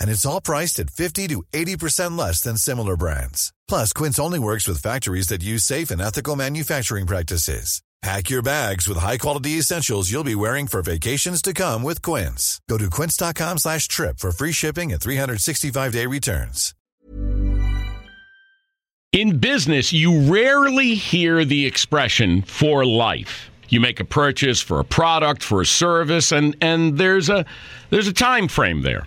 And it's all priced at 50 to 80% less than similar brands. Plus, Quince only works with factories that use safe and ethical manufacturing practices. Pack your bags with high-quality essentials you'll be wearing for vacations to come with Quince. Go to quince.com slash trip for free shipping and 365-day returns. In business, you rarely hear the expression for life. You make a purchase for a product, for a service, and, and there's a there's a time frame there.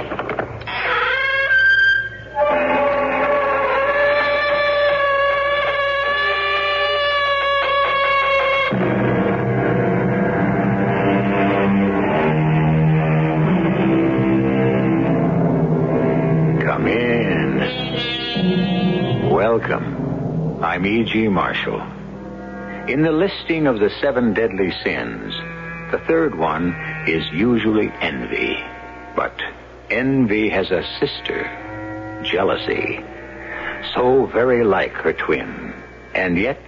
I'm E.G. Marshall. In the listing of the seven deadly sins, the third one is usually envy. But envy has a sister, jealousy. So very like her twin, and yet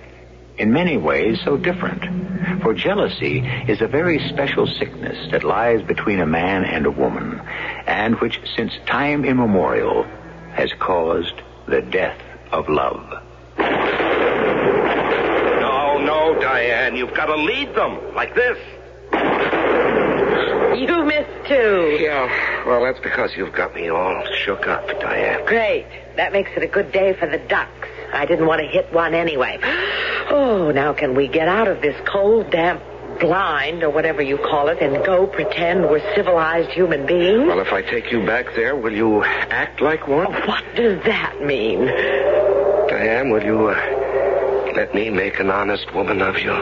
in many ways so different. For jealousy is a very special sickness that lies between a man and a woman, and which since time immemorial has caused the death of love. No, no, Diane. You've got to lead them like this. You missed too. Yeah, well, that's because you've got me all shook up, Diane. Great. That makes it a good day for the ducks. I didn't want to hit one anyway. Oh, now can we get out of this cold, damp blind, or whatever you call it, and go pretend we're civilized human beings? Well, if I take you back there, will you act like one? What does that mean? Diane, will you uh, let me make an honest woman of you?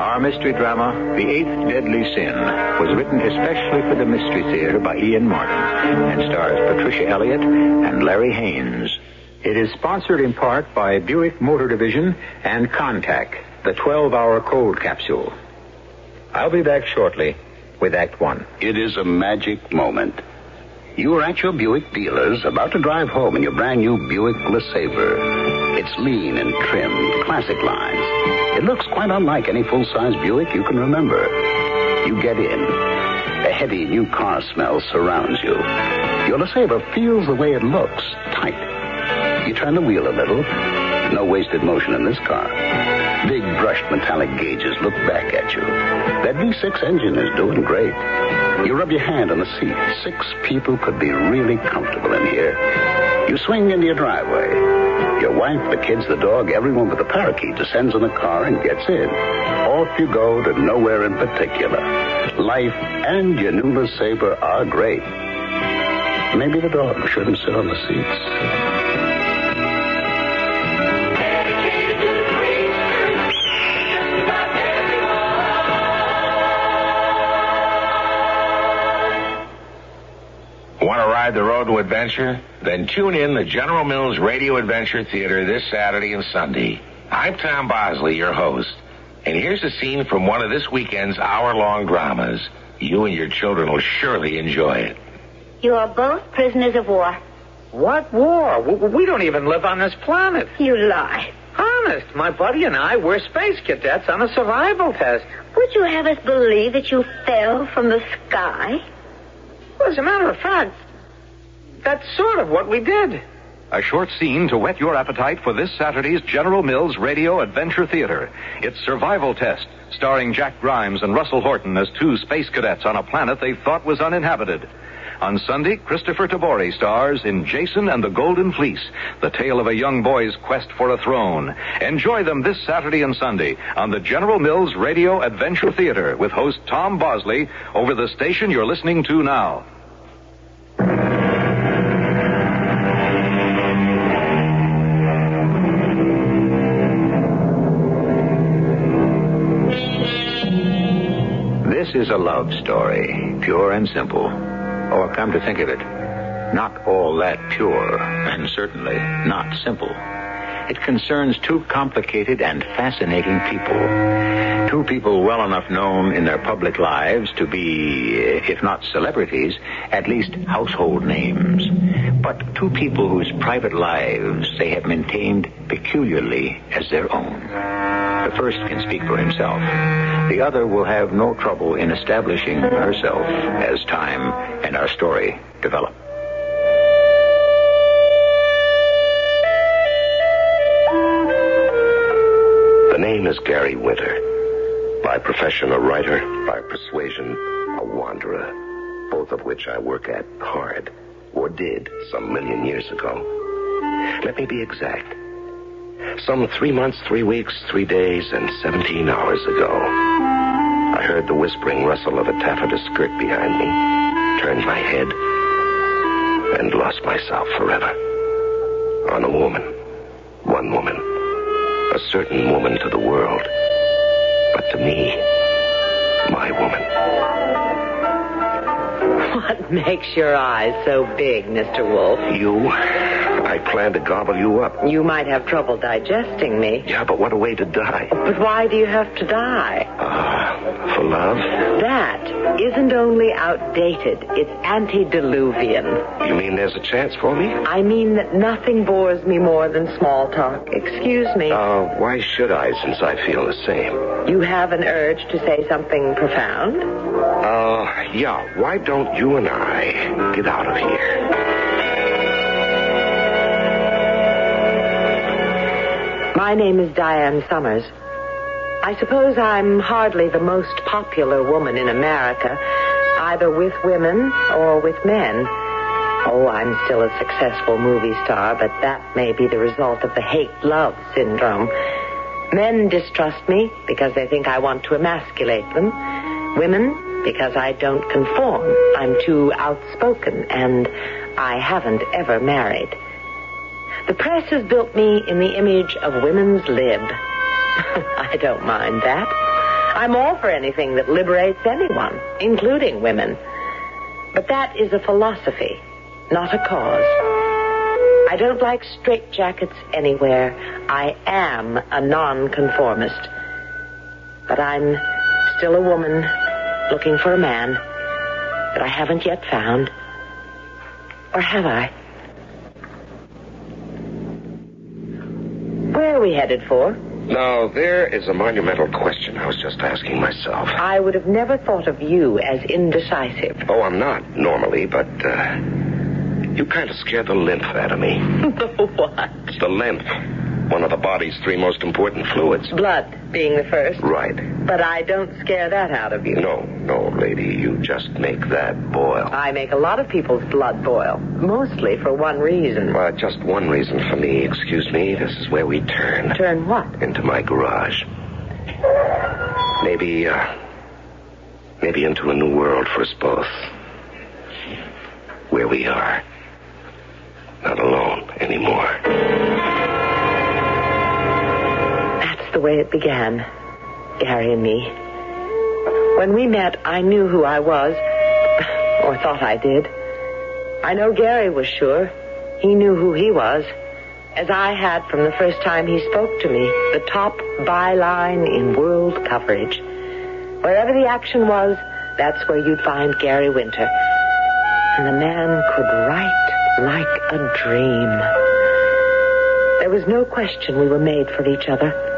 Our mystery drama, The Eighth Deadly Sin, was written especially for the Mystery Theater by Ian Martin and stars Patricia Elliott and Larry Haines. It is sponsored in part by Buick Motor Division and Contac, the 12-hour cold capsule. I'll be back shortly with Act One. It is a magic moment. You are at your Buick dealers, about to drive home in your brand new Buick LeSabre. It's lean and trimmed, classic lines. It looks quite unlike any full-size Buick you can remember. You get in. A heady new car smell surrounds you. Your LeSabre feels the way it looks, tight. You turn the wheel a little. No wasted motion in this car. Big brushed metallic gauges look back at you. That V6 engine is doing great. You rub your hand on the seat. Six people could be really comfortable in here. You swing into your driveway. Your wife, the kids, the dog, everyone but the parakeet descends in the car and gets in. Off you go to nowhere in particular. Life and your new LeSabre are great. Maybe the dog shouldn't sit on the seats. Adventure? Then tune in the General Mills Radio Adventure Theater this Saturday and Sunday. I'm Tom Bosley, your host, and here's a scene from one of this weekend's hour-long dramas. You and your children will surely enjoy it. You are both prisoners of war. What war? We don't even live on this planet. You lie. Honest, my buddy and I, we're space cadets on a survival test. Would you have us believe that you fell from the sky? Well, as a matter of fact, that's sort of what we did. A short scene to whet your appetite for this Saturday's General Mills Radio Adventure Theater. It's Survival Test, starring Jack Grimes and Russell Horton as two space cadets on a planet they thought was uninhabited. On Sunday, Kristoffer Tabori stars in Jason and the Golden Fleece, the tale of a young boy's quest for a throne. Enjoy them this Saturday and Sunday on the General Mills Radio Adventure Theater with host Tom Bosley over the station you're listening to now. Is a love story, pure and simple. Oh, or come to think of it, not all that pure, and certainly not simple. It concerns two complicated and fascinating people. Two people well enough known in their public lives to be, if not celebrities, at least household names. But two people whose private lives they have maintained peculiarly as their own. The first can speak for himself. The other will have no trouble in establishing herself as time and our story develop. The name is Gary Winter. By profession, a writer. By persuasion, a wanderer. Both of which I work at hard, or did some million years ago. Let me be exact. Some three months, three weeks, three days, and 17 hours ago, I heard the whispering rustle of a taffeta skirt behind me, turned my head, and lost myself forever. On a woman. One woman. A certain woman to the world. But to me, my woman. What makes your eyes so big, Mr. Wolf? You? I plan to gobble you up. You might have trouble digesting me. Yeah, but what a way to die. But why do you have to die? Ah, for love? That isn't only outdated, it's antediluvian. You mean there's a chance for me? I mean that nothing bores me more than small talk. Excuse me. Uh, why should I, since I feel the same? You have an urge to say something profound? Uh, yeah, why don't you and I get out of here? My name is Diane Summers. I suppose I'm hardly the most popular woman in America, either with women or with men. Oh, I'm still a successful movie star, but that may be the result of the hate-love syndrome. Men distrust me because they think I want to emasculate them. Women, because I don't conform. I'm too outspoken, and I haven't ever married. The press has built me in the image of women's lib. I don't mind that. I'm all for anything that liberates anyone, including women. But that is a philosophy, not a cause. I don't like straitjackets anywhere. I am a nonconformist. But I'm still a woman looking for a man that I haven't yet found. Or have I? Where are we headed for? Now, there is a monumental question I was just asking myself. I would have never thought of you as indecisive. Oh, I'm not normally, but uh, you kind of scared the lymph out of me. The what? The lymph. One of the body's three most important fluids. Blood being the first. Right. But I don't scare that out of you. No, no, lady. You just make that boil. I make a lot of people's blood boil. Mostly for one reason. Uh, just one reason for me. Excuse me. This is where we turn. Turn what? Into my garage. Maybe, uh, maybe into a new world for us both. Where we are. Not alone anymore. The way it began, Gary and me. When we met, I knew who I was, or thought I did. I know Gary was sure. He knew who he was, as I had from the first time he spoke to me, the top byline in world coverage. Wherever the action was, that's where you'd find Gary Winter. And the man could write like a dream. There was no question we were made for each other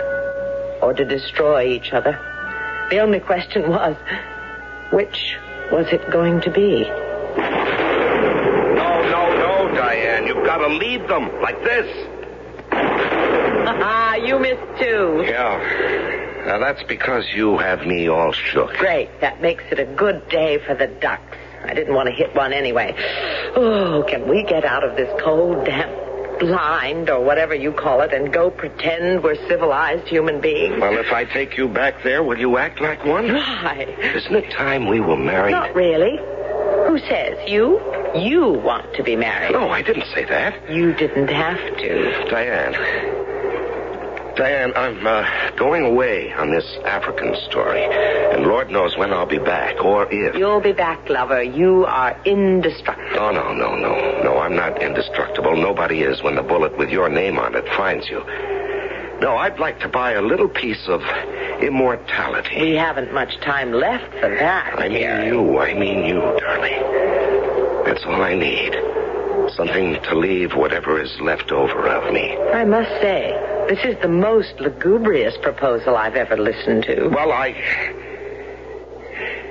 or to destroy each other. The only question was, which was it going to be? No, no, no, Diane. You've got to lead them like this. Ah, you missed two. Yeah. Now, that's because you have me all shook. Great. That makes it a good day for the ducks. I didn't want to hit one anyway. Oh, can we get out of this cold, damp blind or whatever you call it and go pretend we're civilized human beings? Well, if I take you back there, will you act like one? Why? Isn't it time we were married? Not really. Who says? You? You want to be married. No, I didn't say that. You didn't have to. Diane. Diane, I'm uh, going away on this African story. And Lord knows when I'll be back, or if. You'll be back, lover. You are indestructible. Oh, no, no, no. No, I'm not indestructible. Nobody is when the bullet with your name on it finds you. No, I'd like to buy a little piece of immortality. We haven't much time left for that. I mean Gary. you. I mean you, darling. That's all I need. Something to leave whatever is left over of me. I must say, this is the most lugubrious proposal I've ever listened to. Well, I.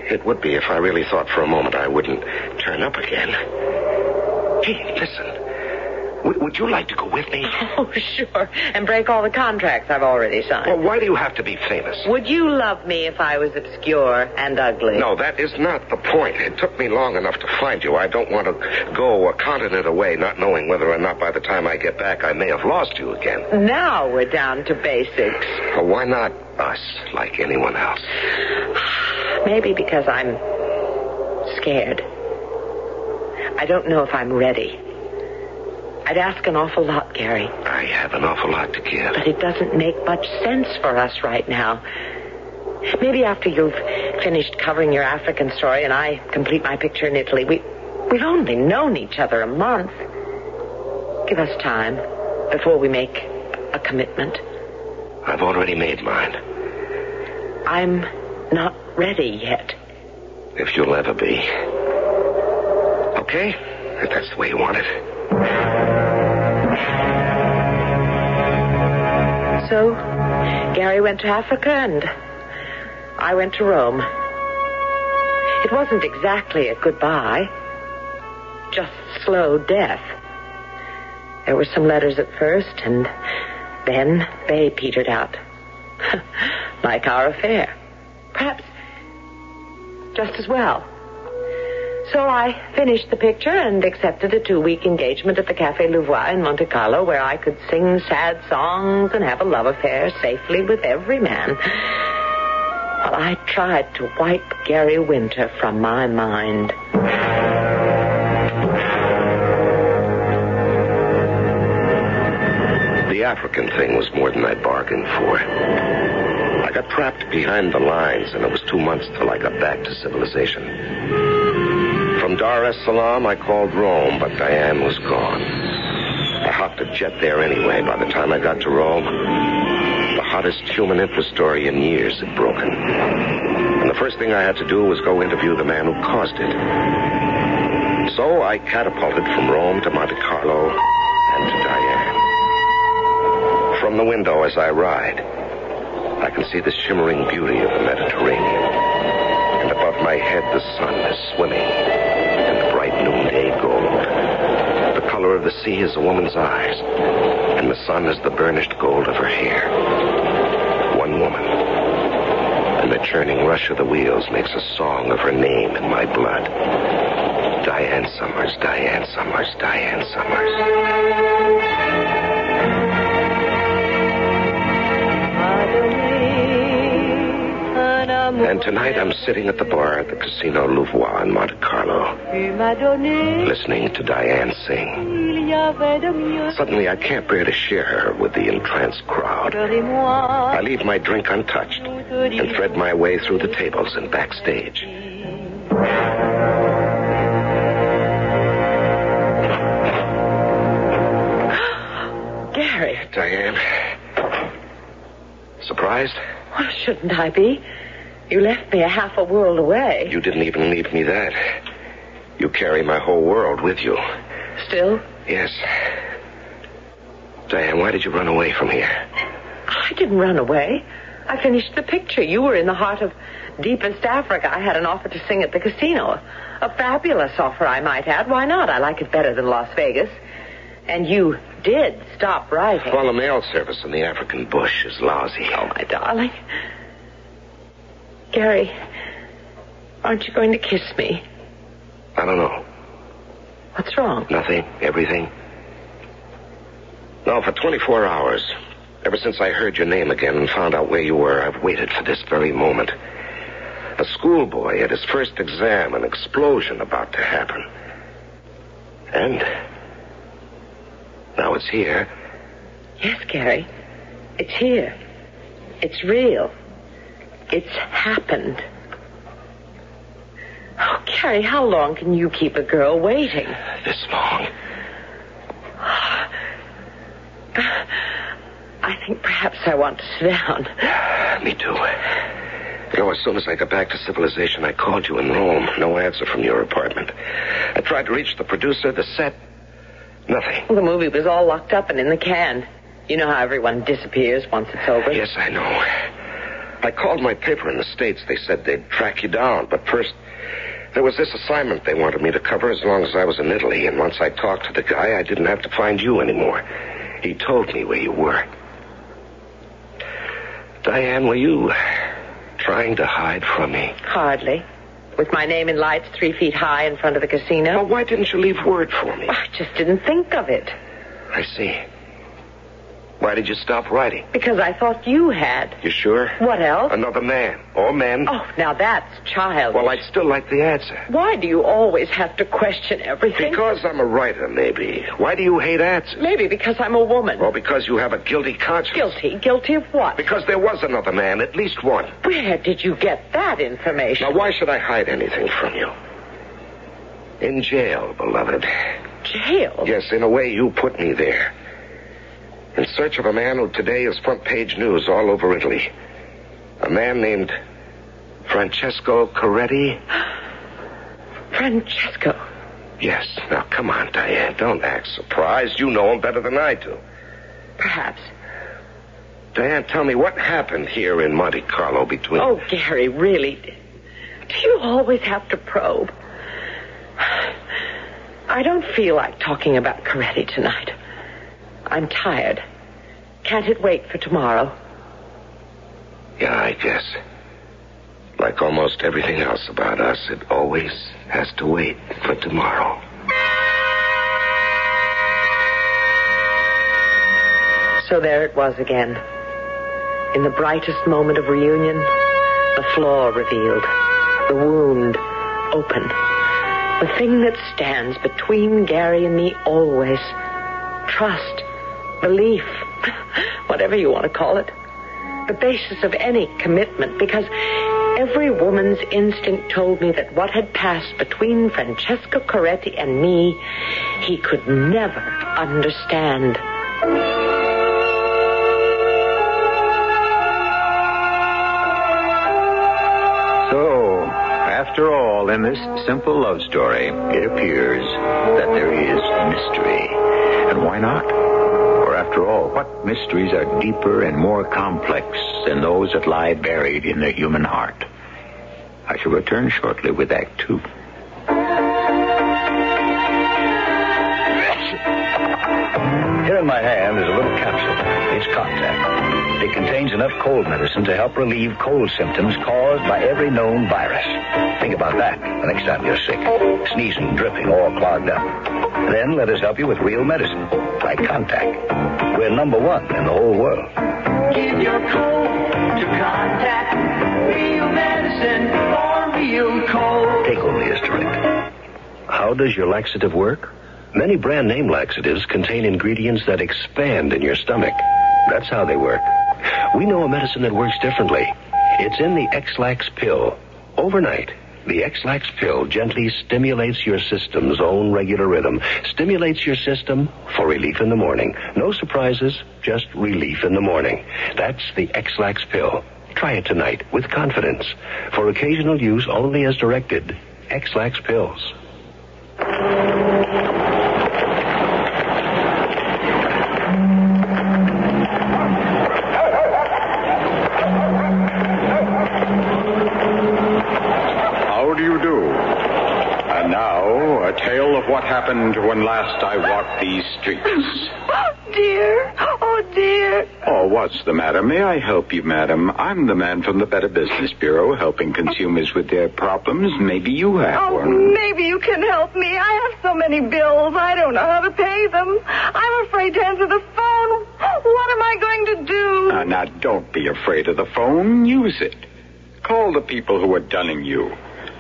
It would be if I really thought for a moment I wouldn't turn up again. Hey, listen. W- would you like to go with me? Oh, sure. And break all the contracts I've already signed. Well, why do you have to be famous? Would you love me if I was obscure and ugly? No, that is not the point. It took me long enough to find you. I don't want to go a continent away not knowing whether or not by the time I get back I may have lost you again. Now we're down to basics. Well, why not us like anyone else? Maybe because I'm scared. I don't know if I'm ready. I'd ask an awful lot, Gary. I have an awful lot to give. But it doesn't make much sense for us right now. Maybe after you've finished covering your African story and I complete my picture in Italy, we, we've only known each other a month. Give us time before we make a commitment. I've already made mine. I'm not ready yet. If you'll ever be. Okay? If that's the way you want it. So, Gary went to Africa and I went to Rome. It wasn't exactly a goodbye, just slow death. There were some letters at first, and then they petered out. like our affair. Perhaps just as well. So I finished the picture and accepted a two week engagement at the Cafe Louvois in Monte Carlo where I could sing sad songs and have a love affair safely with every man. While I tried to wipe Gary Winter from my mind. The African thing was more than I bargained for. I got trapped behind the lines, and it was two months till I got back to civilization. Dar es Salaam, I called Rome, but Diane was gone. I hopped a jet there anyway. By the time I got to Rome, the hottest human interest story in years had broken. And the first thing I had to do was go interview the man who caused it. So I catapulted from Rome to Monte Carlo and to Diane. From the window as I ride, I can see the shimmering beauty of the Mediterranean. And above my head, the sun is swimming the color of the sea is a woman's eyes. And the sun is the burnished gold of her hair. One woman. And the churning rush of the wheels makes a song of her name in my blood. Diane Summers, Diane Summers, Diane Summers. And tonight I'm sitting at the bar at the Casino Louvois in Monte Carlo, listening to Diane sing. Suddenly I can't bear to share her with the entranced crowd. I leave my drink untouched and thread my way through the tables and backstage. Gary, Diane. Surprised? Why shouldn't I be? You left me a half a world away. You didn't even leave me that. You carry my whole world with you. Still? Yes. Diane, why did you run away from here? I didn't run away. I finished the picture. You were in the heart of deepest Africa. I had an offer to sing at the casino. A fabulous offer, I might add. Why not? I like it better than Las Vegas. And you did stop writing. Well, the mail service in the African bush is lousy. Oh, my darling. Gary, aren't you going to kiss me? I don't know. What's wrong? Nothing. Everything. No, for 24 hours. Ever since I heard your name again and found out where you were, I've waited for this very moment. A schoolboy at his first exam, an explosion about to happen. And now it's here. Yes, Gary. It's here. It's real. It's happened. Oh, Gary, how long can you keep a girl waiting? This long. I think perhaps I want to sit down. Me too. You know, as soon as I got back to civilization, I called you in Rome. No answer from your apartment. I tried to reach the producer, the set. Nothing. Well, the movie was all locked up and in the can. You know how everyone disappears once it's over. Yes, I know. I called my paper in the States. They said they'd track you down. But first, there was this assignment they wanted me to cover as long as I was in Italy. And once I talked to the guy, I didn't have to find you anymore. He told me where you were. Diane, were you trying to hide from me? Hardly. With my name in lights three feet high in front of the casino. Well, why didn't you leave word for me? I just didn't think of it. I see. Why did you stop writing? Because I thought you had. You sure? What else? Another man or men? Oh, now that's child. Well, I'd still like the answer. Why do you always have to question everything? Because I'm a writer, maybe. Why do you hate answers? Maybe because I'm a woman. Or because you have a guilty conscience? Guilty? Guilty of what? Because there was another man, at least one. Where did you get that information? Now, why should I hide anything from you? In jail, beloved. Jail? Yes, in a way, you put me there. In search of a man who today is front page news all over Italy. A man named Francesco Coretti. Francesco? Yes. Now, come on, Diane. Don't act surprised. You know him better than I do. Perhaps. Diane, tell me what happened here in Monte Carlo between. Oh, Gary, really? Do you always have to probe? I don't feel like talking about Coretti tonight. I'm tired. Can't it wait for tomorrow? Yeah, I guess. Like almost everything else about us, it always has to wait for tomorrow. So there it was again. In the brightest moment of reunion, the flaw revealed, the wound open. The thing that stands between Gary and me always. Trust, belief, whatever you want to call it. The basis of any commitment, because every woman's instinct told me that what had passed between Francesco Coretti and me, he could never understand. So, after all, in this simple love story, it appears that there is mystery. And why not? After all, what mysteries are deeper and more complex than those that lie buried in the human heart? I shall return shortly with Act Two. Here in my hand is a little capsule. It's Contac. It contains enough cold medicine to help relieve cold symptoms caused by every known virus. Think about that the next time you're sick. Sneezing, dripping, all clogged up. Then let us help you with real medicine, like Contac. We're number one in the whole world. Give your cold to Contac. Real medicine for real cold. Take only directed. How does your laxative work? Many brand name laxatives contain ingredients that expand in your stomach. That's how they work. We know a medicine that works differently. It's in the Ex-Lax pill. Overnight, the Ex-Lax pill gently stimulates your system's own regular rhythm, stimulates your system for relief in the morning. No surprises, just relief in the morning. That's the Ex-Lax pill. Try it tonight with confidence. For occasional use only as directed. Ex-Lax pills. How do you do? And now, a tale of what happened when last I walked these streets. Oh, dear. Oh, dear. Oh, what's the matter? May I help you, madam? I'm the man from the Better Business Bureau helping consumers with their problems. Maybe you have Oh, one. maybe you can help me. I have so many bills. I don't know how to pay them. I'm afraid to answer the phone. What am I going to do? Uh, now, don't be afraid of the phone. Use it. Call the people who are dunning you.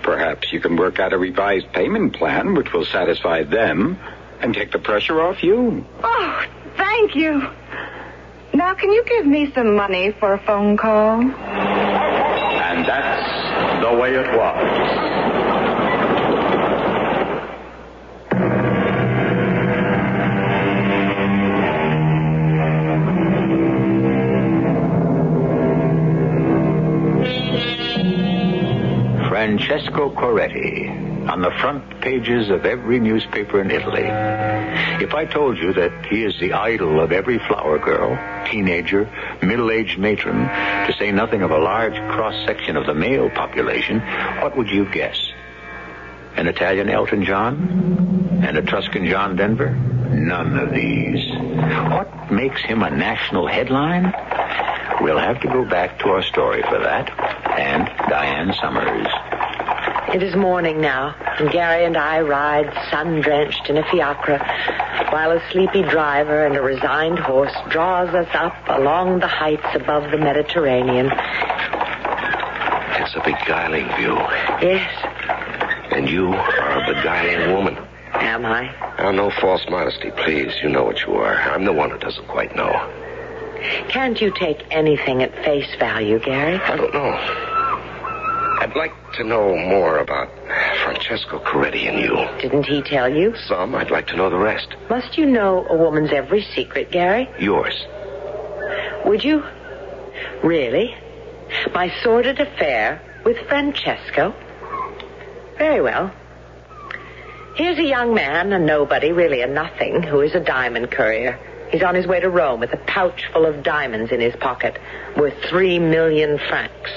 Perhaps you can work out a revised payment plan which will satisfy them and take the pressure off you. Oh, thank you. Now, can you give me some money for a phone call? And that's the way it was. Francesco Coretti on the front pages of every newspaper in Italy. If I told you that he is the idol of every flower girl, teenager, middle-aged matron, to say nothing of a large cross-section of the male population, what would you guess? An Italian Elton John? An Etruscan John Denver? None of these. What makes him a national headline? We'll have to go back to our story for that. And Diane Summers. It is morning now, and Gary and I ride sun-drenched in a fiacre, while a sleepy driver and a resigned horse draws us up along the heights above the Mediterranean. It's a beguiling view. Yes, And you are a beguiling woman. am I? Now, no false modesty, please. You know what you are. I'm the one who doesn't quite know. Can't you take anything at face value, Gary? I don't know. I'd like to know more about Francesco Coretti and you. Didn't he tell you? Some. I'd like to know the rest. Must you know a woman's every secret, Gary? Yours. Would you? Really? My sordid affair with Francesco? Very well. Here's a young man, a nobody, really a nothing, who is a diamond courier. He's on his way to Rome with a pouch full of diamonds in his pocket, worth three million francs.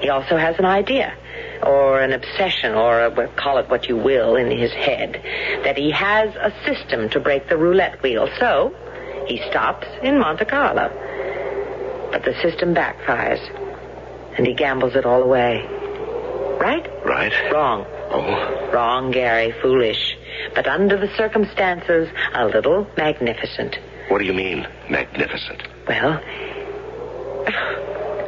He also has an idea, or an obsession, or a, well, call it what you will, in his head, that he has a system to break the roulette wheel. So, he stops in Monte Carlo. But the system backfires, and he gambles it all away. Right? Right. Wrong. Oh. Wrong, Gary. Foolish. But under the circumstances, a little magnificent. What do you mean, magnificent? Well,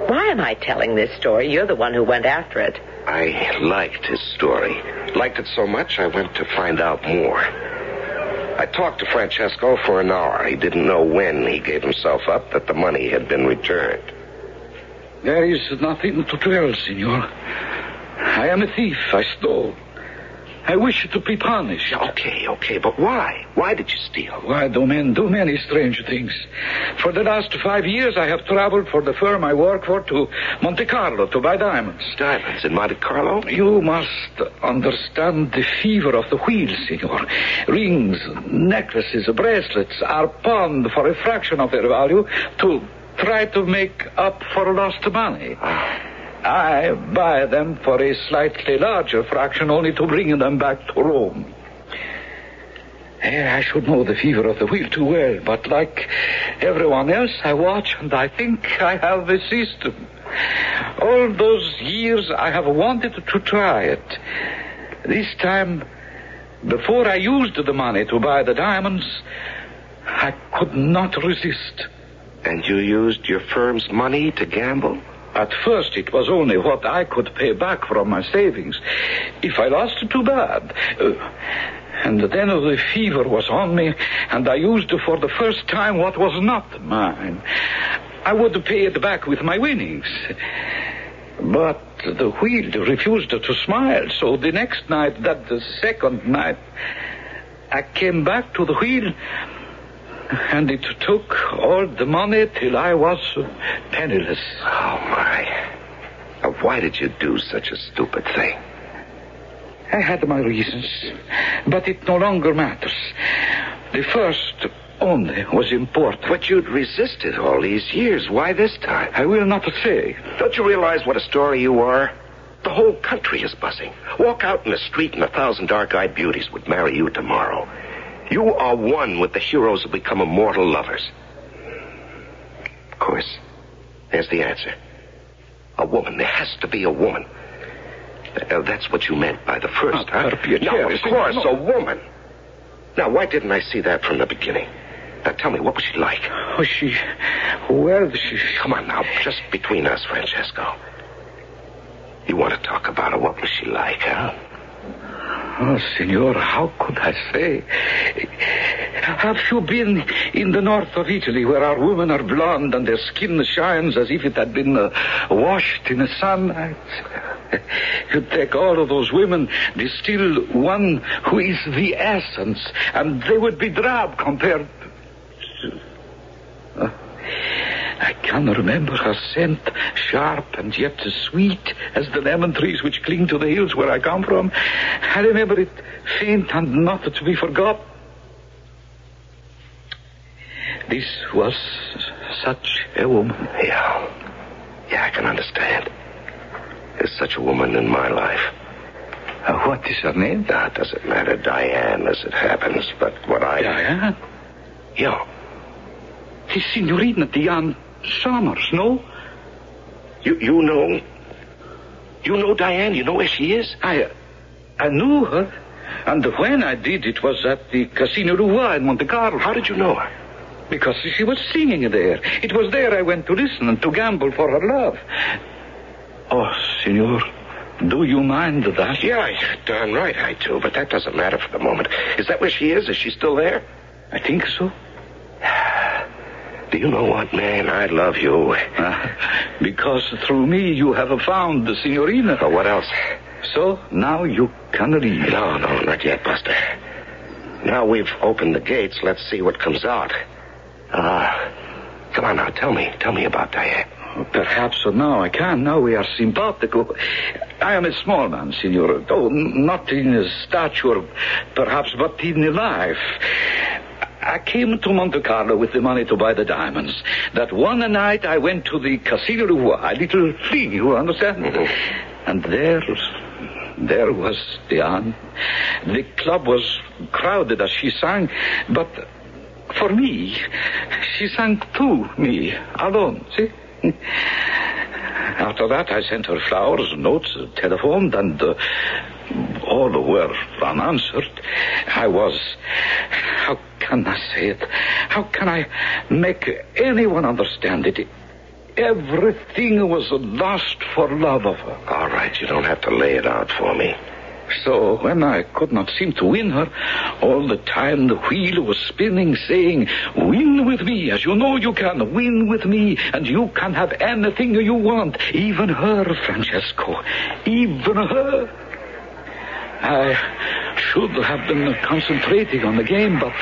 why am I telling this story? You're the one who went after it. I liked his story. Liked it so much, I went to find out more. I talked to Francesco for an hour. He didn't know when he gave himself up that the money had been returned. There is nothing to tell, senor. I am a thief. I stole. I wish to be punished. Okay, okay, but why? Why did you steal? Why do men do many strange things? For the last five years, I have traveled for the firm I work for to Monte Carlo to buy diamonds. Diamonds in Monte Carlo? You must understand the fever of the wheel, senor. Rings, necklaces, bracelets are pawned for a fraction of their value to try to make up for lost money. Ah. I buy them for a slightly larger fraction only to bring them back to Rome. I should know the fever of the wheel too well, but like everyone else, I watch and I think I have a system. All those years I have wanted to try it. This time, before I used the money to buy the diamonds, I could not resist. And you used your firm's money to gamble? At first, it was only what I could pay back from my savings. If I lost, too bad. Uh, and then the fever was on me, and I used for the first time what was not mine. I would pay it back with my winnings. But the wheel refused to smile, so the next night, that the second night, I came back to the wheel, and it took all the money till I was penniless. Oh, my. Now, why did you do such a stupid thing? I had my reasons, but it no longer matters. The first only was important. But you'd resisted all these years. Why this time? I will not say. Don't you realize what a story you are? The whole country is buzzing. Walk out in the street and a thousand dark-eyed beauties would marry you tomorrow. You are one with the heroes who become immortal lovers. Of course, there's the answer. A woman. There has to be a woman. Uh, that's what you meant by the first, Ah, huh? Pierre, No, of course, a woman. Now, why didn't I see that from the beginning? Now, tell me, what was she like? Oh, she. Well, she. Come on now, just between us, Francesco. You want to talk about her? What was she like, huh? Oh, senor, how could I say? Have you been in the north of Italy where our women are blonde and their skin shines as if it had been uh, washed in the sunlight? You take all of those women, distill one who is the essence, and they would be drab compared to... I can remember her scent, sharp and yet as sweet as the lemon trees which cling to the hills where I come from. I remember it faint and not to be forgot. This was such a woman. Yeah. Yeah, I can understand. There's such a woman in my life. Uh, what is her name? It doesn't matter, Diane, as it happens, but what I... Diane? Yeah. The Signorina Diane Summers, no? You, you know... You know Diane? You know where she is? I... I knew her. And when I did, it was at the Casino Roi in Monte Carlo. How did you know her? Because she was singing there. It was there I went to listen and to gamble for her love. Oh, senor, do you mind that? Yeah, darn right I do, but that doesn't matter for the moment. Is that where she is? Is she still there? I think so. Do you know what, man? I love you. Uh, because through me you have found the signorina. Oh, what else? So now you can leave. No, no, not yet, Buster. Now we've opened the gates, let's see what comes out. Ah, come on now, tell me. Tell me about Diane. Perhaps now I can. Now we are simpatico. I am a small man, senor. Oh, not in stature, perhaps, but in life. I came to Monte Carlo with the money to buy the diamonds. That one night I went to the Casino Roi, a little fling, you understand? And there, there was Diane. The club was crowded as she sang, but for me, she sang to me, alone, see? After that, I sent her flowers, notes, telephoned, and uh, all were unanswered. I was. How can I say it? How can I make anyone understand it? Everything was lost for love of her. All right, you don't have to lay it out for me. So when I could not seem to win her, all the time the wheel was spinning, saying, Win with me, as you know you can. Win with me, and you can have anything you want. Even her, Francesco. Even her. I should have been concentrating on the game, but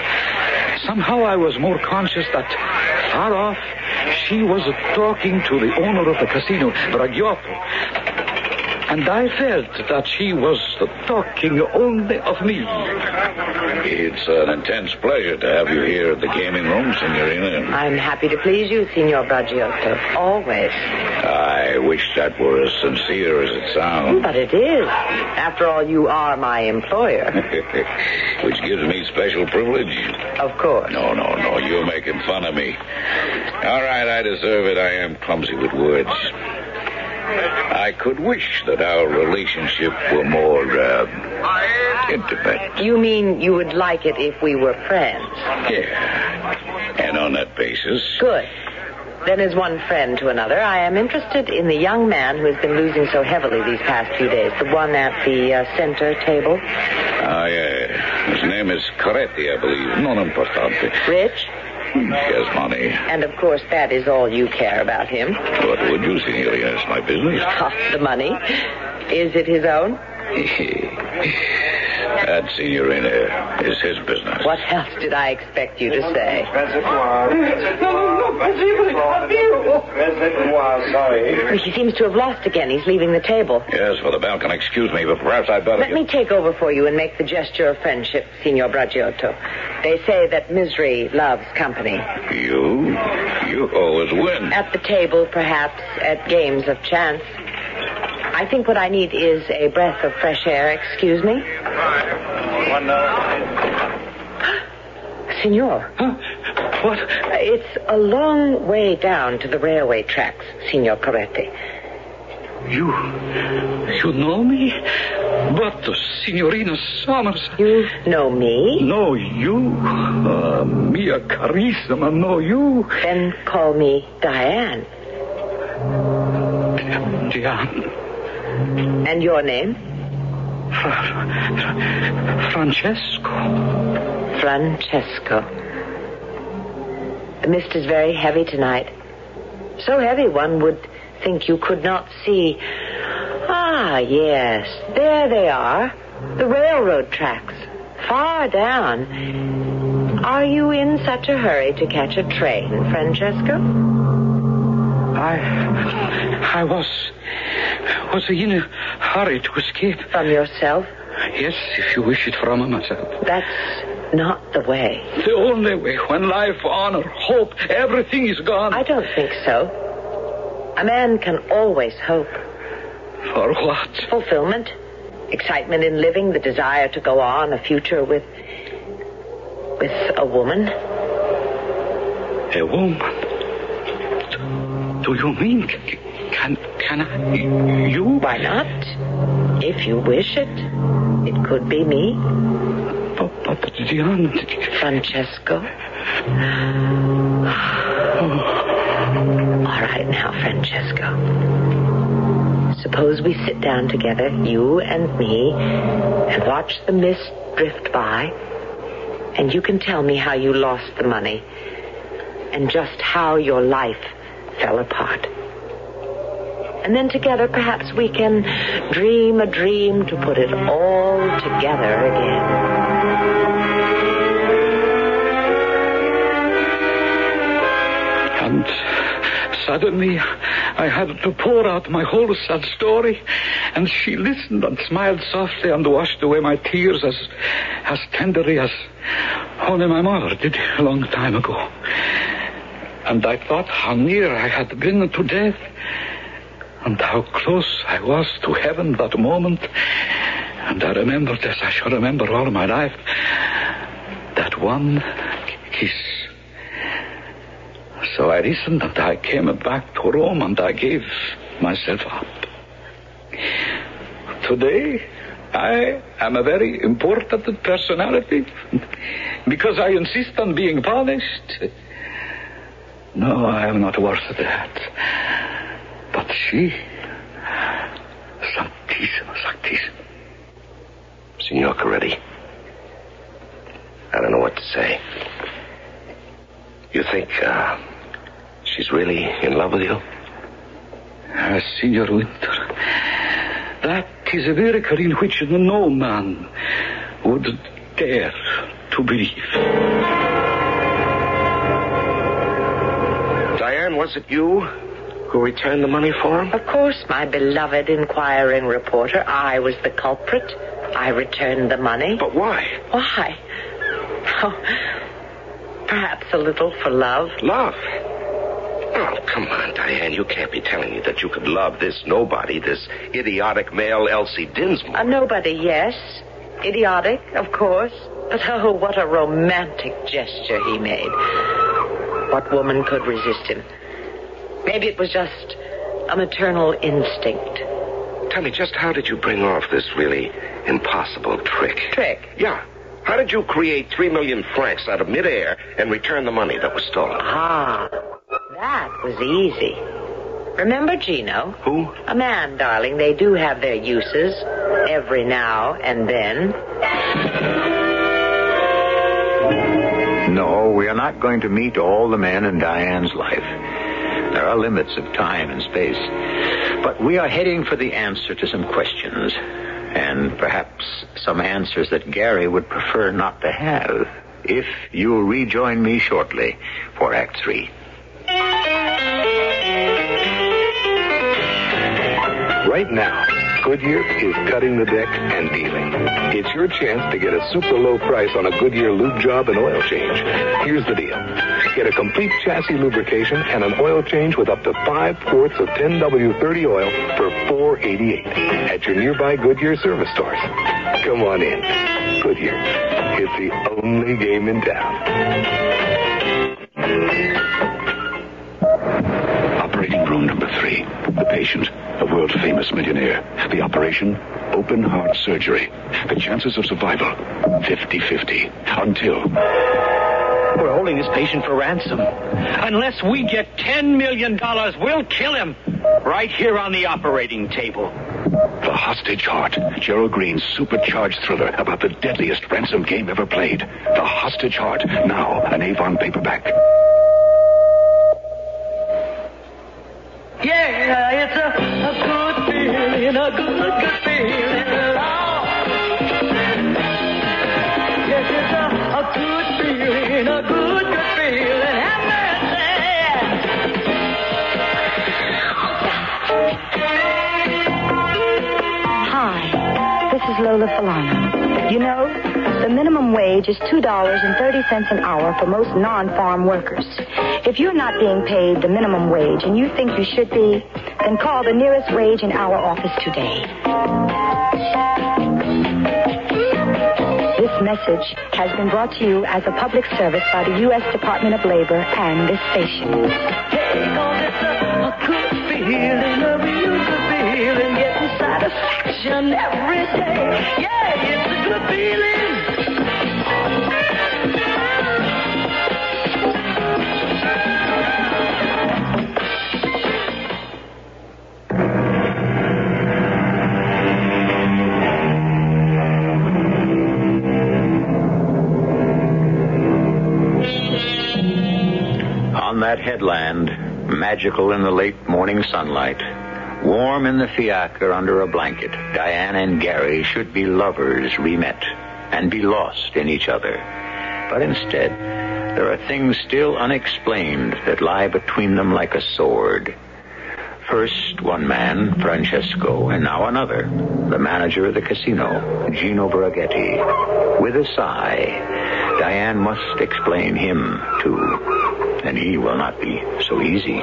somehow I was more conscious that far off she was talking to the owner of the casino, Bragiotto. And I felt that she was talking only of me. It's an intense pleasure to have you here at the gaming room, Signorina. I'm happy to please you, Signor Bragiotto. Always. I wish that were as sincere as it sounds. But it is. After all, you are my employer. Which gives me special privilege. Of course. No, no, no. You're making fun of me. All right, I deserve it. I am clumsy with words. I could wish that our relationship were more uh, intimate. You mean you would like it if we were friends? Yeah. And on that basis, Good. Then, as one friend to another, I am interested in the young man who has been losing so heavily these past few days. The one at the uh, center table. Ah, yeah. His name is Coretti, I believe. Non importante. Rich. He has money. And of course, that is all you care about him. What would you, Signorina? It's my business. Ah, the money. Is it his own? that, Signorina, is his business. What else did I expect you to say? No, no, but you, prezent sorry. He seems to have lost again. He's leaving the table. Yes, for the balcony. Excuse me, but perhaps I'd better. Let me take over for you and make the gesture of friendship, Signor Bragiotto. They say that misery loves company. You? You always win. At the table, perhaps, at games of chance. I think what I need is a breath of fresh air. Excuse me? Signor. What? It's a long way down to the railway tracks, Signor Coretti. You. You know me? But uh, Signorina Summers. You know me? No, you. Uh, Mia Carissima, no, you. Then call me Diane. Diane. And your name? Francesco. Francesco. The mist is very heavy tonight. So heavy one would think you could not see. Ah, yes. There they are. The railroad tracks. Far down. Are you in such a hurry to catch a train, Francesco? I. I was. Was he in a hurry to escape. From yourself? Yes, if you wish it from myself. That's not the way. The only way when life, honor, hope, everything is gone. I don't think so. A man can always hope. For what? Fulfillment, excitement in living, the desire to go on, a future with. with a woman. A woman? Do you mean can I you? Why not? If you wish it, it could be me. But, but Diane, Francesco. All right now, Francesco. Suppose we sit down together, you and me, and watch the mist drift by, and you can tell me how you lost the money, and just how your life fell apart. And then together, perhaps we can dream a dream to put it all together again. And suddenly I had to pour out my whole sad story, and she listened and smiled softly and washed away my tears as, as tenderly as only my mother did a long time ago. And I thought how near I had been to death, and how close I was to heaven that moment. And I remembered, as I shall remember all my life, that one kiss. So I listened and I came back to Rome and I gave myself up. Today, I am a very important personality because I insist on being polished. No, I am not worth that. But she, Santissimo, Santissimo. Signor Coretti, I don't know what to say. You think, uh, she's really in love with you? Uh, Signor Winter, that is a miracle in which no man would dare to believe. Diane, was it you who returned the money for him? Of course, my beloved inquiring reporter, I was the culprit. I returned the money. But why? Why? Oh, perhaps a little for love. Love? Oh, come on, Diane. You can't be telling me that you could love this nobody, this idiotic male Elsie Dinsmore. A nobody, yes. Idiotic, of course. But oh, what a romantic gesture he made. What woman could resist him? Maybe it was just a maternal instinct. Tell me, just how did you bring off this really impossible trick? Trick? Yeah. How did you create three million francs out of midair and return the money that was stolen? Ah, that was easy. Remember Gino? Who? A man, darling. They do have their uses every now and then. No, we are not going to meet all the men in Diane's life. There are limits of time and space. But we are heading for the answer to some questions. And perhaps some answers that Gary would prefer not to have. If you'll rejoin me shortly for Act Three. Right now, Goodyear is cutting the deck and dealing. It's your chance to get a super low price on a Goodyear lube job and oil change. Here's the deal. Get a complete chassis lubrication and an oil change with up to five quarts of 10W30 oil for 488 at your nearby Goodyear service stores. Come on in. Goodyear. It's the only game in town. Operating room number three. The patient, a world famous millionaire. The operation, open heart surgery. The chances of survival, 50 50. Until. We're holding this patient for ransom. Unless we get $10 million, we'll kill him. Right here on the operating table. The Hostage Heart. Gerald Green's supercharged thriller about the deadliest ransom game ever played. The Hostage Heart. Now, an Avon paperback. Yeah, it's a, a good feeling, a good, good feeling. Lola Falana. You know, the minimum wage is $2.30 an hour for most non-farm workers. If you're not being paid the minimum wage and you think you should be, then call the nearest wage and hour office today. This message has been brought to you as a public service by the U.S. Department of Labor and this station. Every day. Yeah, it's a good feeling. On that headland, magical in the late morning sunlight, warm in the fiacre under a blanket, Diane and Gary should be lovers remet and be lost in each other. But instead, there are things still unexplained that lie between them like a sword. First one man, Francesco, and now another, the manager of the casino, Gino Braghetti. With a sigh, Diane must explain him, too. And he will not be so easy.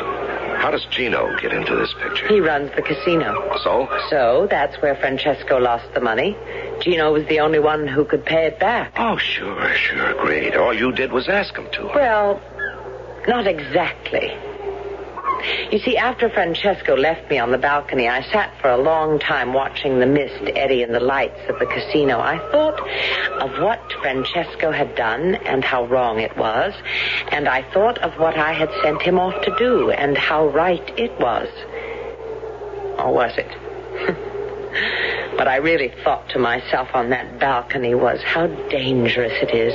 How does Gino get into this picture? He runs the casino. So? So that's where Francesco lost the money. Gino was the only one who could pay it back. Oh, sure, sure, great. All you did was ask him to. Well, not exactly. You see, after Francesco left me on the balcony, I sat for a long time watching the mist eddy in the lights of the casino. I thought of what Francesco had done and how wrong it was, and I thought of what I had sent him off to do and how right it was. Or was it? what I really thought to myself on that balcony was how dangerous it is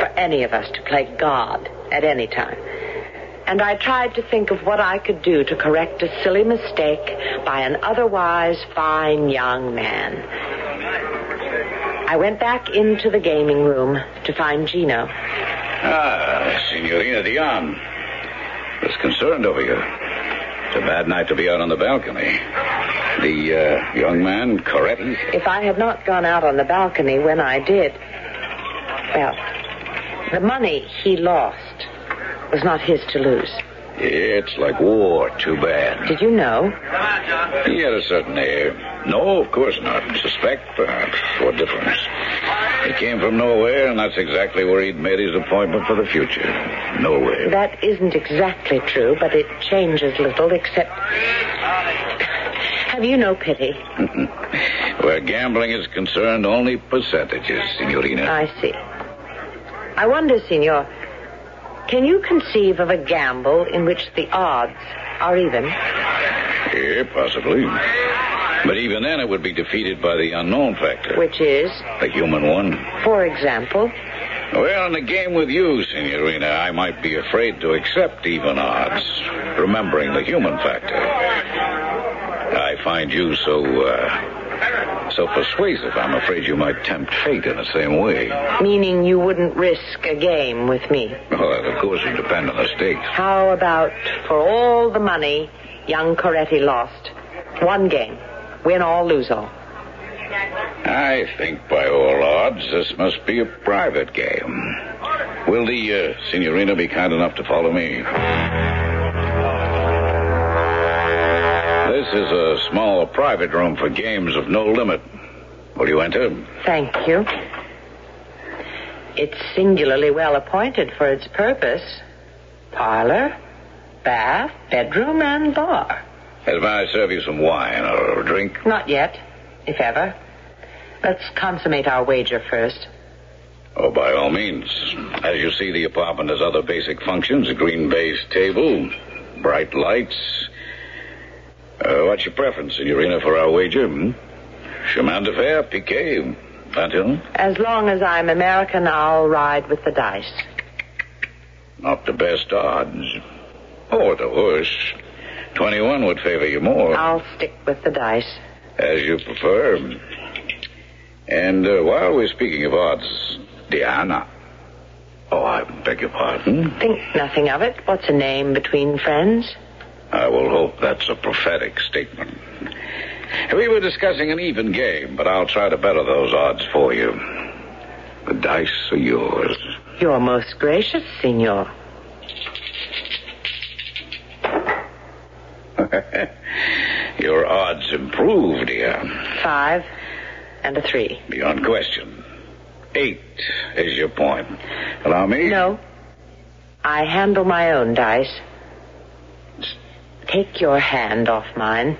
for any of us to play God at any time. And I tried to think of what I could do to correct a silly mistake by an otherwise fine young man. I went back into the gaming room to find Gino. Ah, Signorina Dion. Was concerned over you. It's a bad night to be out on the balcony. The uh, young man, Coretti. If I had not gone out on the balcony when I did, well, The money he lost was not his to lose. It's like war. Too bad. Did you know? He had a certain air. No, of course not. Suspect, perhaps. What difference? He came from nowhere, and that's exactly where he'd made his appointment for the future. Nowhere. That isn't exactly true, but it changes little, except. Have you no pity? Where gambling is concerned, only percentages, Signorina. I see. I wonder, Signor, can you conceive of a gamble in which the odds are even? Yeah, possibly. But even then, it would be defeated by the unknown factor. Which is, The human one. for example, Well, in a game with you, Signorina, I might be afraid to accept even odds, remembering the human factor. I find you so, uh, so persuasive, I'm afraid you might tempt fate in the same way. meaning you wouldn't risk a game with me. Well, of course, it depends on the stakes. How about for all the money young Coretti lost? One game. Win all, lose all. I think, by all odds, this must be a private game. Will the uh, Signorina be kind enough to follow me? This is a small private room for games of no limit. Will you enter? Thank you. It's singularly well appointed for its purpose. Parlor, bath, bedroom, and bar. May I serve you some wine or a drink? Not yet, if ever. Let's consummate our wager first. Oh, by all means. As you see, the apartment has other basic functions a green base table, bright lights. Uh, what's your preference, Signorina, for our wager? Hmm? Chemin de fer, piquet, Pantheon? As long as I'm American, I'll ride with the dice. Not the best odds. Or the worst. 21 would favor you more. I'll stick with the dice. As you prefer. And uh, while we're speaking of odds, Diana. Oh, I beg your pardon. Think nothing of it. What's a name between friends? I will hope that's a prophetic statement. We were discussing an even game, but I'll try to better those odds for you. The dice are yours. You're most gracious, Signor. Your odds improved, dear. Five and a three. Beyond question. Eight is your point. Allow me? No. I handle my own dice. Take your hand off mine.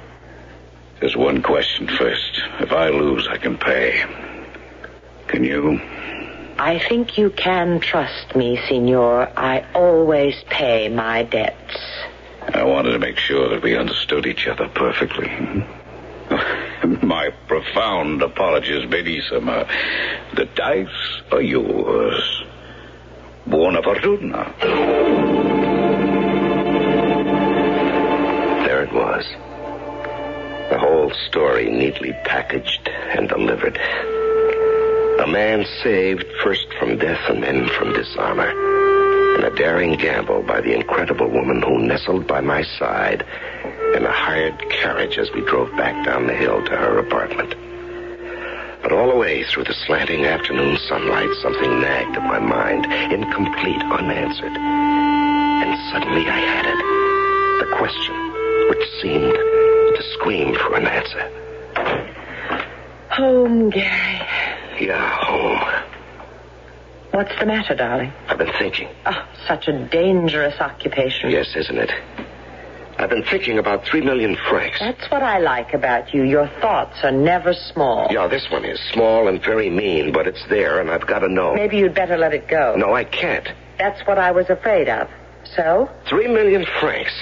Just one question first. If I lose, I can pay. Can you? I think you can trust me, Signor. I always pay my debts. I wanted to make sure that we understood each other perfectly. My profound apologies, Benissima. The dice are yours. Buona fortuna. Story neatly packaged and delivered. A man saved first from death and then from dishonor. And a daring gamble by the incredible woman who nestled by my side in a hired carriage as we drove back down the hill to her apartment. But all the way through the slanting afternoon sunlight, something nagged at my mind, incomplete, unanswered. And suddenly I had it. The question, which seemed scream for an answer. Home, Gary. Yeah, home. What's the matter, darling? I've been thinking. Oh, such a dangerous occupation. Yes, isn't it? I've been thinking about three million francs. That's what I like about you. Your thoughts are never small. Yeah, this one is small and very mean, but it's there, and I've got to know. Maybe you'd better let it go. No, I can't. That's what I was afraid of. So? Three million francs.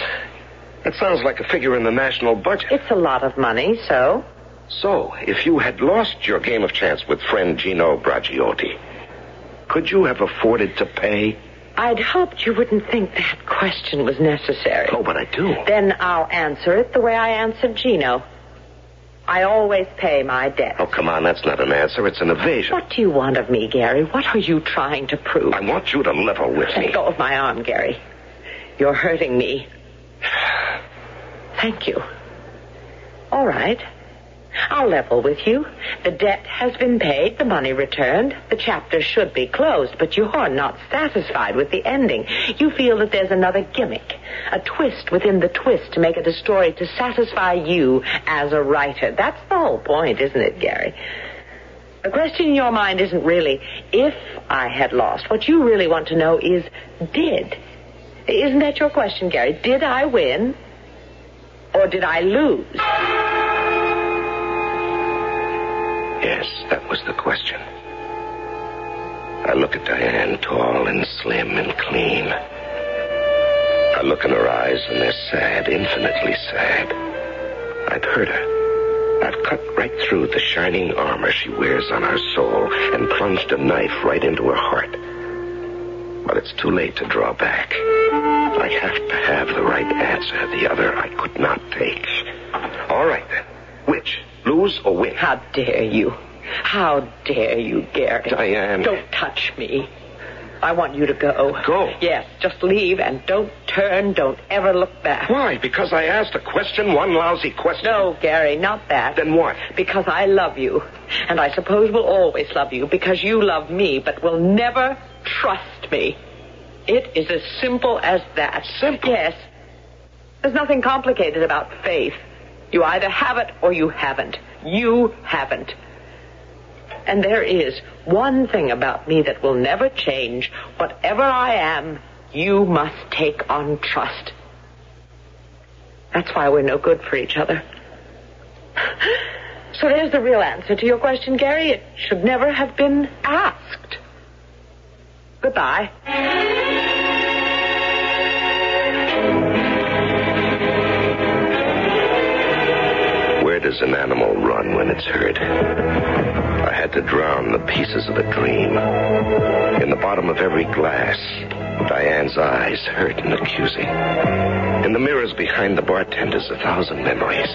That sounds like a figure in the national budget. It's a lot of money, so? So, if you had lost your game of chance with friend Gino Bragiotti, could you have afforded to pay? I'd hoped you wouldn't think that question was necessary. Oh, but I do. Then I'll answer it the way I answered Gino. I always pay my debt. Oh, come on, that's not an answer. It's an evasion. What do you want of me, Gary? What are you trying to prove? I want you to level with Let me. go of my arm, Gary. You're hurting me. Thank you. All right. I'll level with you. The debt has been paid, the money returned. The chapter should be closed, but you're not satisfied with the ending. You feel that there's another gimmick, a twist within the twist to make it a story to satisfy you as a writer. That's the whole point, isn't it, Gary? The question in your mind isn't really if I had lost. What you really want to know is did. Isn't that your question, Gary? Did I win or did I lose? Yes, that was the question. I look at Diane, tall and slim and clean. I look in her eyes, and they're sad, infinitely sad. I've hurt her. I've cut right through the shining armor she wears on her soul and plunged a knife right into her heart. But it's too late to draw back. I have to have the right answer. The other I could not take. All right, then. Which? Lose or win? How dare you? How dare you, Gary? Diane. Don't touch me. I want you to go. Go? Yes, just leave and don't turn. Don't ever look back. Why? Because I asked a question, one lousy question? No, Gary, not that. Then what? Because I love you. And I suppose will always love you because you love me, but we'll never trust me. It is as simple as that. Simple? Yes. There's nothing complicated about faith. You either have it or you haven't. You haven't. And there is one thing about me that will never change. Whatever I am, you must take on trust. That's why we're no good for each other. So there's the real answer to your question, Gary. It should never have been asked. Goodbye. Where does an animal run when it's hurt? I had to drown the pieces of a dream. In the bottom of every glass, Diane's eyes hurt and accusing. In the mirrors behind the bartenders, a thousand memories.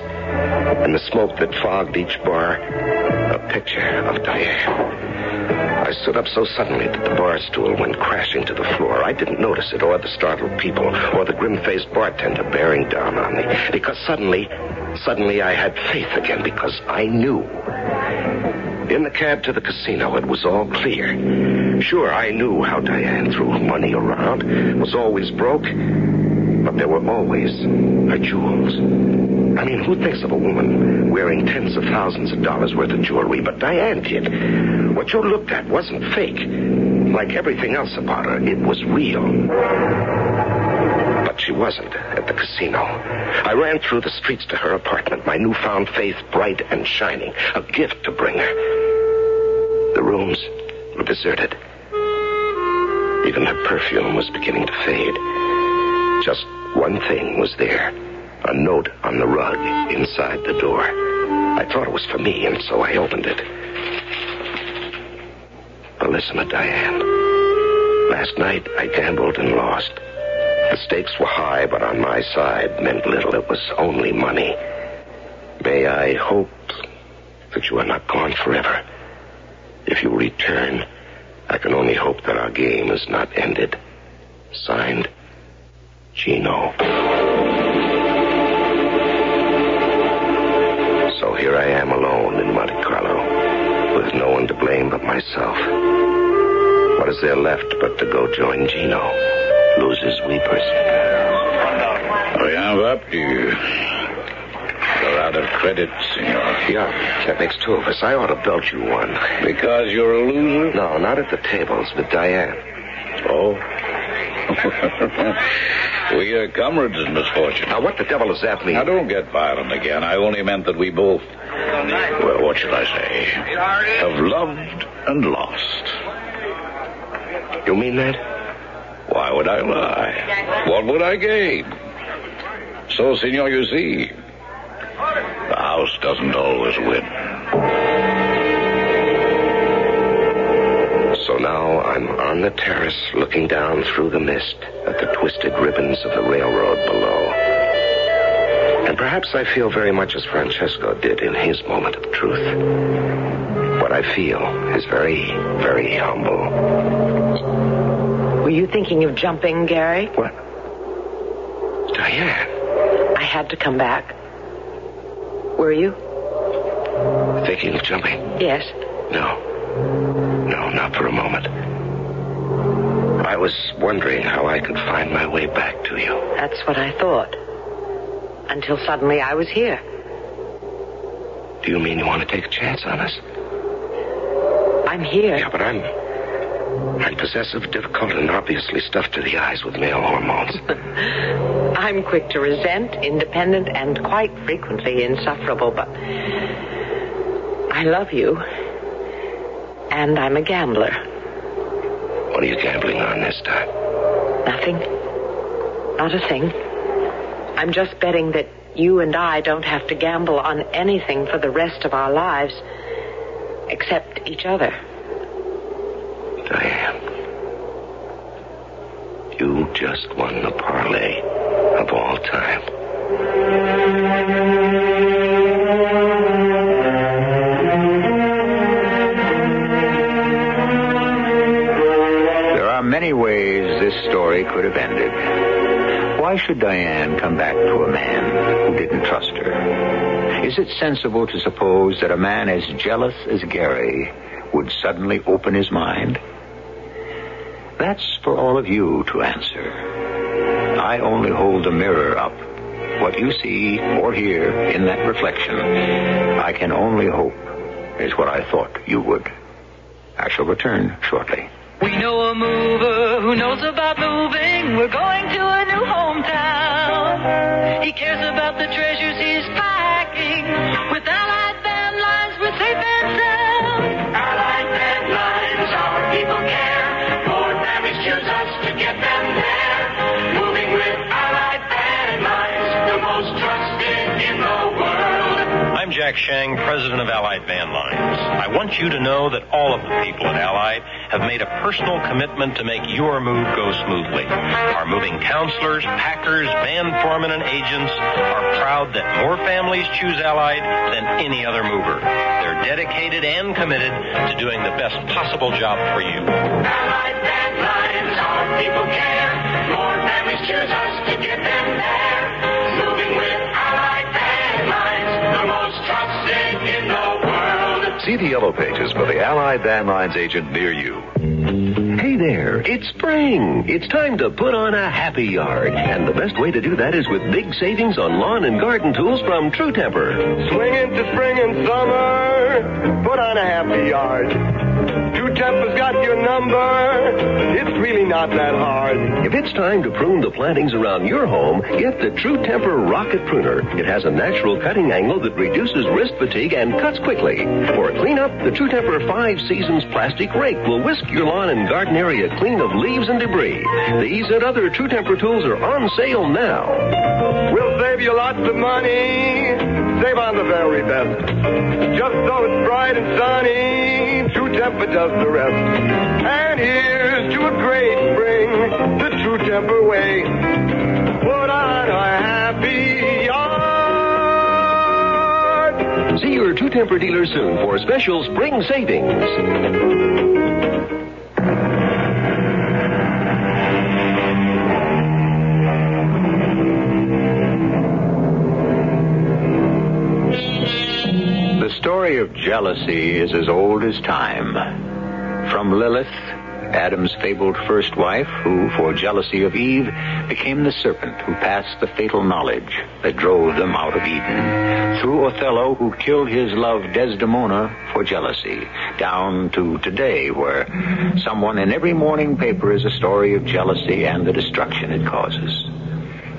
In the smoke that fogged each bar, a picture of Diane. I stood up so suddenly that the bar stool went crashing to the floor. I didn't notice it, or the startled people, or the grim-faced bartender bearing down on me. Because suddenly, suddenly I had faith again, because I knew. In the cab to the casino, it was all clear. Sure, I knew how Diane threw money around, was always broke, but there were always her jewels. I mean, who thinks of a woman wearing tens of thousands of dollars worth of jewelry? But Diane did. What you looked at wasn't fake. Like everything else about her, it was real. But she wasn't at the casino. I ran through the streets to her apartment, my newfound faith bright and shining, a gift to bring her. The rooms were deserted. Even her perfume was beginning to fade. Just one thing was there a note on the rug inside the door. I thought it was for me, and so I opened it. To Diane. Last night I gambled and lost. The stakes were high, but on my side meant little. It was only money. May I hope that you are not gone forever. If you return, I can only hope that our game is not ended. Signed, Gino. So here I am alone in Monte Carlo, with no one to blame but myself. What is there left but to go join Gino? Losers weepers. Rien va plus. You're out of credit, senor. Yeah, that makes two of us. I ought to belt you one. Because you're a loser? No, not at the tables, with Diane. Oh? we are comrades in misfortune. Now, what the devil does that mean? Now, don't get violent again. I only meant that we both, well, what should I say, have loved and lost. You mean that? Why would I lie? What would I gain? So, senor, you see, the house doesn't always win. So now I'm on the terrace looking down through the mist at the twisted ribbons of the railroad below. And perhaps I feel very much as Francesco did in his moment of truth. What I feel is very, very humble. Were you thinking of jumping, Gary? What? Diane. I had to come back. Were you? Thinking of jumping? Yes. No. No, not for a moment. I was wondering how I could find my way back to you. That's what I thought. Until suddenly I was here. Do you mean you want to take a chance on us? I'm here. Yeah, but I'm. I'm possessive, difficult, and obviously stuffed to the eyes with male hormones. I'm quick to resent, independent, and quite frequently insufferable, but I love you. And I'm a gambler. What are you gambling on this time? Nothing. Not a thing. I'm just betting that you and I don't have to gamble on anything for the rest of our lives except each other. Diane. You just won the parlay of all time. Story could have ended. Why should Diane come back to a man who didn't trust her? Is it sensible to suppose that a man as jealous as Gary would suddenly open his mind? That's for all of you to answer. I only hold the mirror up. What you see or hear in that reflection, I can only hope is what I thought you would. I shall return shortly. We know a mover who knows about moving. We're going to a new hometown. He cares about the treasures he's packing. Jack Shang, president of Allied Van Lines. I want you to know that all of the people at Allied have made a personal commitment to make your move go smoothly. Our moving counselors, packers, van foremen, and agents are proud that more families choose Allied than any other mover. They're dedicated and committed to doing the best possible job for you. Allied Van Lines, our people care. More families choose us to get them there. See the yellow pages for the Allied Van Lines agent near you. Hey there, it's spring. It's time to put on a happy yard. And the best way to do that is with big savings on lawn and garden tools from True Temper. Swing into spring and summer. Put on a happy yard. True Temper's got your number. It's really not that hard. If it's time to prune the plantings around your home, get the True Temper Rocket Pruner. It has a natural cutting angle that reduces wrist fatigue and cuts quickly. For a cleanup, the True Temper Five Seasons plastic rake will whisk your lawn and garden area clean of leaves and debris. These and other True Temper tools are on sale now. We'll save you lots of money. Save on the very best. Just so it's bright and sunny. Temper does the rest. And here's to a great spring. The True Temper way. Put on a happy yard. See your True Temper dealer soon for special spring savings. Story of jealousy is as old as time. From Lilith, Adam's fabled first wife, who, for jealousy of Eve, became the serpent who passed the fatal knowledge that drove them out of Eden, through Othello, who killed his love Desdemona for jealousy, down to today, where someone in every morning paper is a story of jealousy and the destruction it causes.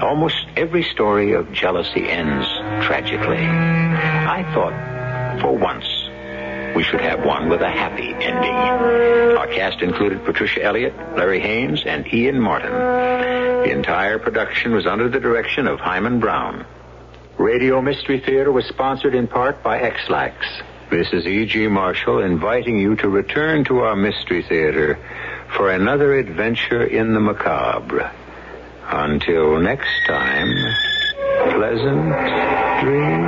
Almost every story of jealousy ends tragically. I thought, for once, we should have one with a happy ending. Our cast included Patricia Elliott, Larry Haines, and Ian Martin. The entire production was under the direction of Himan Brown. Radio Mystery Theater was sponsored in part by Ex-Lax. This is E.G. Marshall inviting you to return to our Mystery Theater for another adventure in the macabre. Until next time, pleasant dreams.